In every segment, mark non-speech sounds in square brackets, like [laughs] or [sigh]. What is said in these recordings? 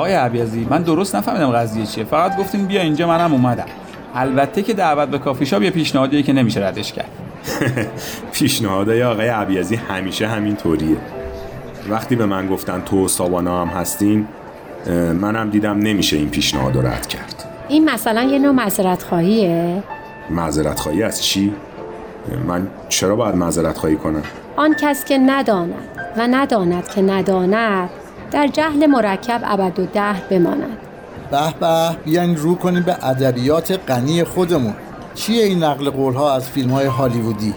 آقای عبیزی من درست نفهمیدم قضیه چیه. فقط گفتیم بیا اینجا منم اومدم. البته که دعوت به کافی شاپ یه پیشنهادیه که نمیشه ردش کرد. [laughs] پیشنهادای آقای عبیزی همیشه همین طوریه وقتی به من گفتن تو و ساوانا هم هستین منم دیدم نمیشه این پیشنهاد رو رد کرد. این مثلا یه نوع معذرت خواهیه معذرت خواهی از چی؟ من چرا باید معذرت خواهی کنم؟ آن کس که نداند و نداند که نداند در جهل مرکب ابد و دهر بماند. به به بیاین رو کنیم به ادبیات غنی خودمون. چیه این نقل قول ها از فیلم های هالیوودی؟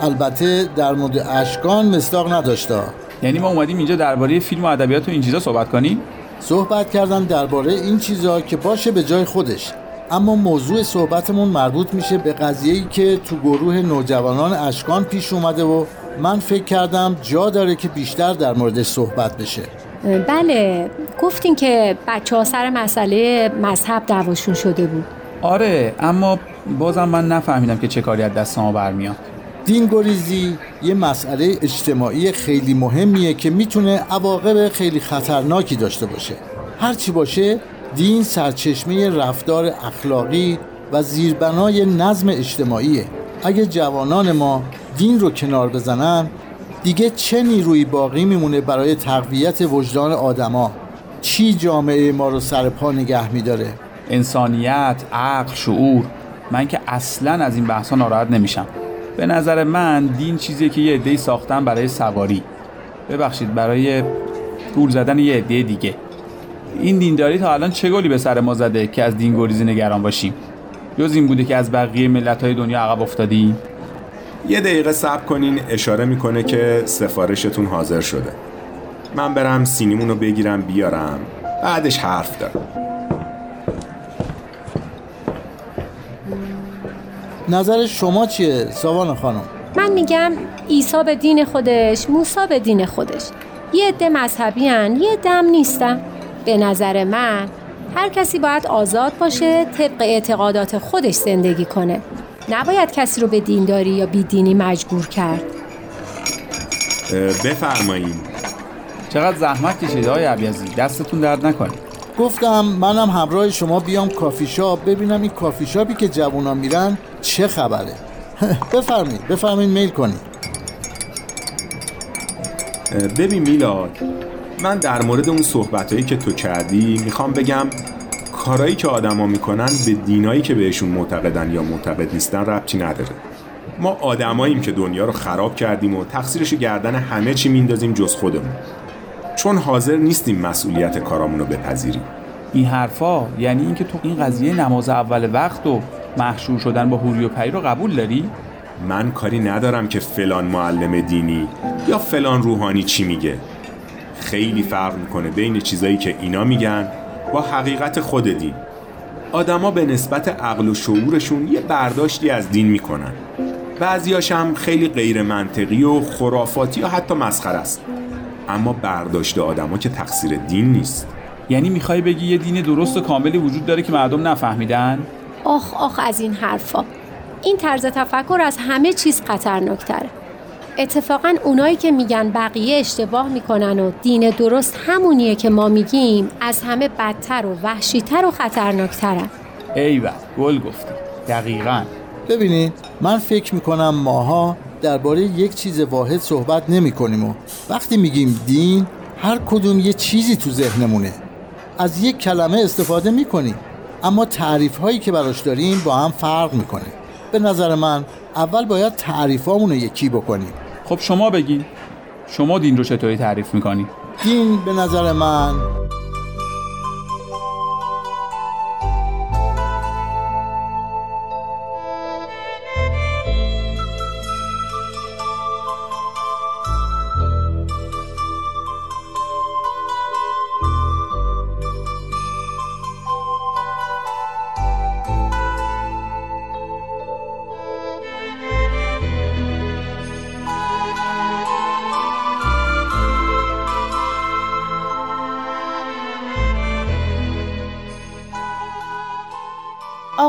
البته در مورد اشکان مصداق نداشته یعنی ما اومدیم اینجا درباره فیلم و ادبیات و این چیزا صحبت کنیم؟ صحبت کردن درباره این چیزا که باشه به جای خودش. اما موضوع صحبتمون مربوط میشه به قضیه‌ای که تو گروه نوجوانان اشکان پیش اومده و من فکر کردم جا داره که بیشتر در موردش صحبت بشه. بله گفتین که بچه ها سر مسئله مذهب دعواشون شده بود. آره اما بازم من نفهمیدم که چه کاری از دست ما برمیاد. دین گریزی یه مسئله اجتماعی خیلی مهمیه که می‌تونه عواقب خیلی خطرناکی داشته باشه. هرچی باشه دین سرچشمه رفتار اخلاقی و زیربنای نظم اجتماعیه. اگه جوانان ما دین رو کنار بزنن دیگه چه نیروی باقی میمونه برای تقویت وجدان آدما؟ چی جامعه ما رو سر پا نگه میداره؟ انسانیت عقل شعور. من که اصلا از این بحثا ناراحت نمیشم. به نظر من دین چیزیه که یه عده‌ای ساختن برای سواری. ببخشید برای گول زدن یه عده دیگه. این دینداری تا الان چه گلی به سر ما زده که از دین گریزی نگران باشیم؟ جز این بوده که از بقیه ملت های دنیا عقب افتادیم؟ یه دقیقه صبر کنین اشاره می‌کنه که سفارشتون حاضر شده. من برم سینیمون رو بگیرم بیارم. بعدش حرف دارم. نظر شما چیه ساوان خانم؟ من میگم عیسی به دین خودش موسی به دین خودش. یه عده مذهبی هن، یه دم نیستن. به نظر من هر کسی باید آزاد باشه طبق اعتقادات خودش زندگی کنه. نباید کسی رو به دینداری یا بیدینی مجبور کرد؟ اه، بفرمایین. چقدر زحمت کشید های عبیزی؟ دستتون درد نکنه. گفتم منم همراه شما بیام کافی شاپ ببینم این کافی شاپی که جوونا میرن چه خبره. [laughs] بفرمایید بفرمایید میل کنید. ببین میلاد من در مورد اون صحبتهایی که تو کردی می‌خوام بگم کارایی که آدما می‌کنن به دینایی که بهشون معتقدن یا معتقد نیستن ربطی نداره. ما آدماییم که دنیا رو خراب کردیم و تقصیرش گردن همه چی میندازیم جز خودمون. چون حاضر نیستیم مسئولیت کارامون رو بپذیریم. این حرفا یعنی اینکه تو این قضیه نماز اول وقت و محشور شدن با هوری و پری رو قبول داری؟ من کاری ندارم که فلان معلم دینی یا فلان روحانی چی میگه. خیلی فرق می‌کنه بین چیزایی که اینا میگن با حقیقت خود دین آدما به نسبت عقل و شعورشون یه برداشتی از دین می‌کنن. بعضیاش هم خیلی غیر منطقی و خرافاتی یا حتی مسخره است. اما برداشت آدما که تقصیر دین نیست. یعنی می‌خوای بگی یه دین درست و کاملی وجود داره که مردم نفهمیدن؟ آخ آخ از این حرفا. این طرز تفکر از همه چیز خطرناکتره. اتفاقا اونایی که میگن بقیه اشتباه می‌کنن و دین درست همونیه که ما میگیم از همه بدتر و وحشیتر و خطرناکترن. ایول گل گفتی. دقیقا. ببینید من فکر می‌کنم ماها درباره یک چیز واحد صحبت نمی کنیم و وقتی میگیم دین هر کدوم یه چیزی تو ذهنمونه. از یک کلمه استفاده می‌کنیم اما تعریف هایی که براش داریم با هم فرق می‌کنه. به نظر من اول باید تعریفامون رو یکی بکنیم خب شما بگین. شما دین رو چطوری تعریف می‌کنی؟ دین به نظر من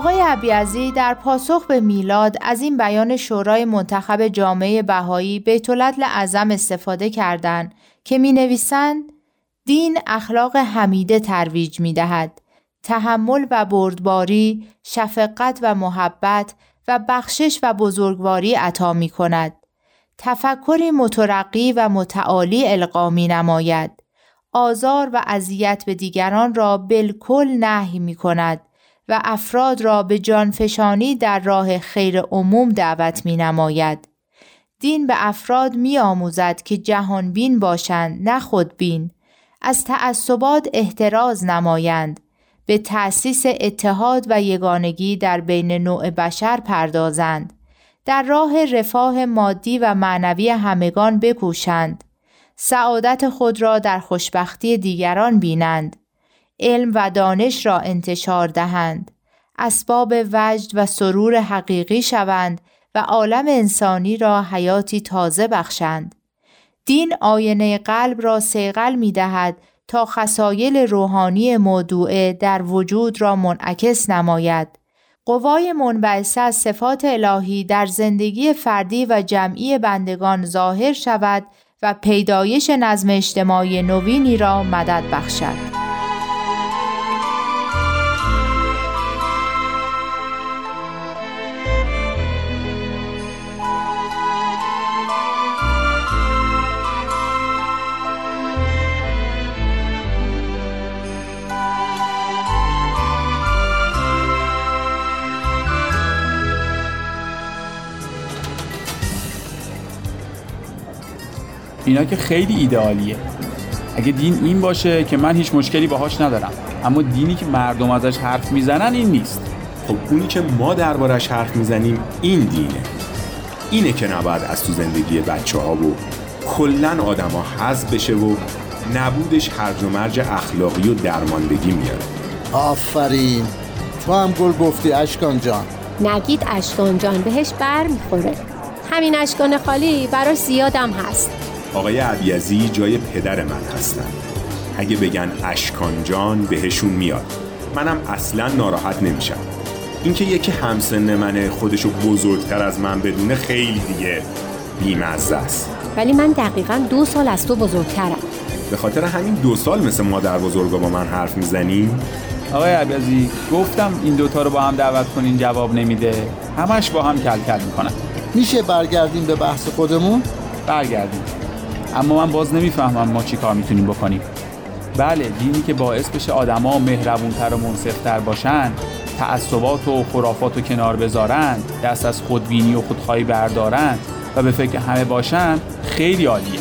آقای عبیزی در پاسخ به میلاد از این بیان شورای منتخب جامعه بهایی بیت اعظم استفاده کردند که می نویسند دین اخلاق حمیده ترویج می دهد. تحمل و بردباری، شفقت و محبت و بخشش و بزرگواری عطا می کند. تفکری مترقی و متعالی القا می نماید. آزار و اذیت به دیگران را بالکل نهی می کند و افراد را به جانفشانی در راه خیر عموم دعوت می نماید. دین به افراد می آموزد که جهان بین باشند نه خودبین. از تعصبات احتراز نمایند. به تأسیس اتحاد و یگانگی در بین نوع بشر پردازند. در راه رفاه مادی و معنوی همگان بکوشند. سعادت خود را در خوشبختی دیگران بینند. علم و دانش را انتشار دهند اسباب وجد و سرور حقیقی شوند و عالم انسانی را حیاتی تازه بخشند دین آینه قلب را سیغل می دهد تا خسایل روحانی موضوعه در وجود را منعکس نماید. قوای منبعثه از صفات الهی در زندگی فردی و جمعی بندگان ظاهر شود و پیدایش نظم اجتماعی نوینی را مدد بخشد. اینا که خیلی ایدئالیه. اگه دین این باشه که من هیچ مشکلی باهاش ندارم. اما دینی که مردم ازش حرف می‌زنن این نیست. خب اونی که ما دربارش حرف می‌زنیم این دینه. اینه که نباید از تو زندگی بچه ها و کلن آدم ها حذف بشه و نبودش هرج و مرج اخلاقی و درماندگی میاره. آفرین. تو هم گل گفتی اشکان جان. نگید اشکان جان بهش بر می‌خوره همین اشکان خالی براش زیادم هست. آقای عبیزی جای پدر من هستن. اگه بگن اشکان جان بهشون میاد. منم اصلا ناراحت نمیشم. اینکه یکی همسن منه خودشو بزرگتر از من بدونه خیلی دیگه بیمزه است. ولی من دقیقا دو سال از تو بزرگترم. به خاطر همین دو سال مثل مادر بزرگا با من حرف می‌زنیم آقای عبیزی گفتم این دوتا رو با هم دعوت کنین جواب نمیده. همش با هم کل کل می‌کنن. میشه برگردیم به بحث خودمون؟ برگردیم. اما من باز نمی‌فهمم ما چی کار می‌تونیم بکنیم. بله دینی که باعث بشه آدما مهربونتر و منصفتر باشن تعصبات و خرافات و کنار بذارن دست از خودبینی و خودخواهی بردارن و به فکر همه باشن خیلی عالیه.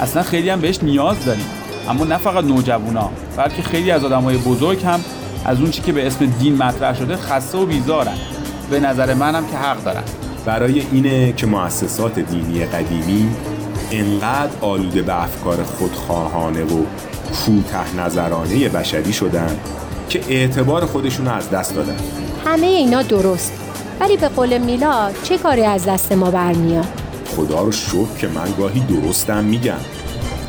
اصلا خیلی هم بهش نیاز داریم. اما نه فقط نوجوانا بلکه خیلی از آدمای بزرگ هم از اون چی که به اسم دین مطرح شده خسته و بیزارن. به نظر منم که حق دارن. برای اینه که مؤسسات دینی قدیمی انقدر آلوده به افکار خودخواهانه و کوته نظرانه بشری شدن که اعتبار خودشون از دست دادن. همه اینا درست. ولی به قول میلاد چه کاری از دست ما برمیاد؟ خدا رو شکر که من گاهی درستم میگم.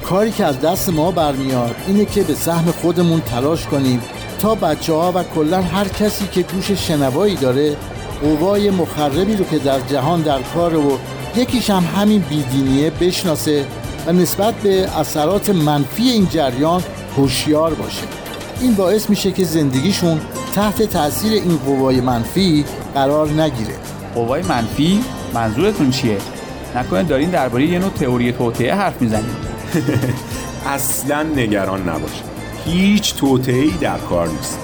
کاری که از دست ما برمیاد اینه که به سهم خودمون تلاش کنیم تا بچه ها و کلا هر کسی که گوش شنوایی داره قوای مخربی رو که در جهان در کار و یکیش هم همین بیدینیه بشناسه و نسبت به اثرات منفی این جریان هوشیار باشه. این باعث میشه که زندگیشون تحت تاثیر این قوای منفی قرار نگیره. قوای منفی؟ منظورتون چیه؟ نکنه دارین درباره یه نوع تئوری توطئه حرف می‌زنید. [laughs] اصلا نگران نباش. هیچ توطئه‌ای در کار نیست.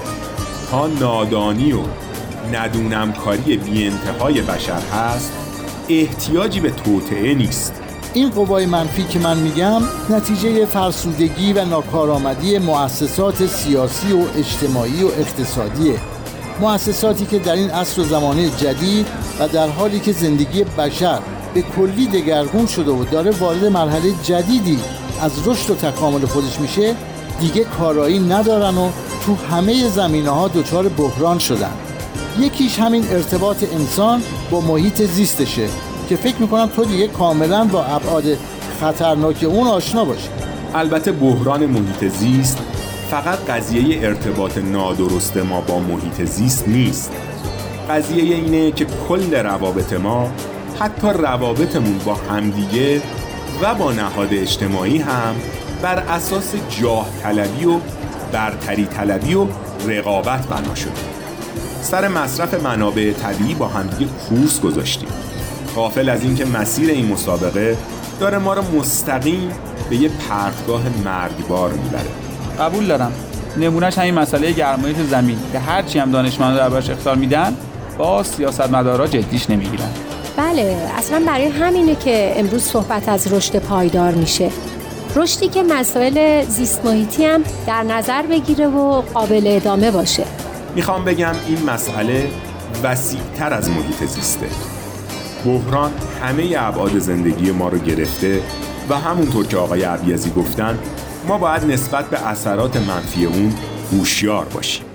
تا نادانی و ندونم کاری بی انتهای بشر هست احتیاجی به توطعه نیست. این قوای منفی که من میگم نتیجه فرسودگی و ناکارآمدی مؤسسات سیاسی و اجتماعی و اقتصادیه. مؤسساتی که در این عصر و زمانه جدید و در حالی که زندگی بشر به کلی دگرگون شده و داره وارد مرحله جدیدی از رشد و تکامل خودش میشه دیگه کارایی ندارن و تو همه زمینه ها دچار بحران شدن. یکیش همین ارتباط انسان با محیط زیستشه که فکر می‌کنم تو دیگه کاملا با ابعاد خطرناک اون آشنا باشی. البته بحران محیط زیست فقط قضیه ارتباط نادرست ما با محیط زیست نیست. قضیه اینه که کل روابط ما حتی روابطمون با همدیگه و با نهاد اجتماعی هم بر اساس جاه طلبی و برتری طلبی و رقابت بنا شده. سر مصرف منابع طبیعی با همدیگه کورس گذاشتیم. غافل از اینکه مسیر این مسابقه داره ما رو مستقیم به یه پرتگاه مرگبار می‌بره. قبول دارم. نمونهش همین مسئله گرمایش زمین. که هرچی هم دانشمندا دربارش اختار میدن با سیاستمدارا جدیش نمی‌گیرن. بله اصلا برای همینه که امروز صحبت از رشد پایدار میشه. رشدی که مسائل زیست محیطی هم در نظر بگیره و قابل ادامه باشه. می‌خوام بگم این مسئله وسیعتر از محیط زیسته. بحران همه ابعاد زندگی ما رو گرفته و همونطور که آقای عبیزی گفتن ما باید نسبت به اثرات منفی اون هوشیار باشیم.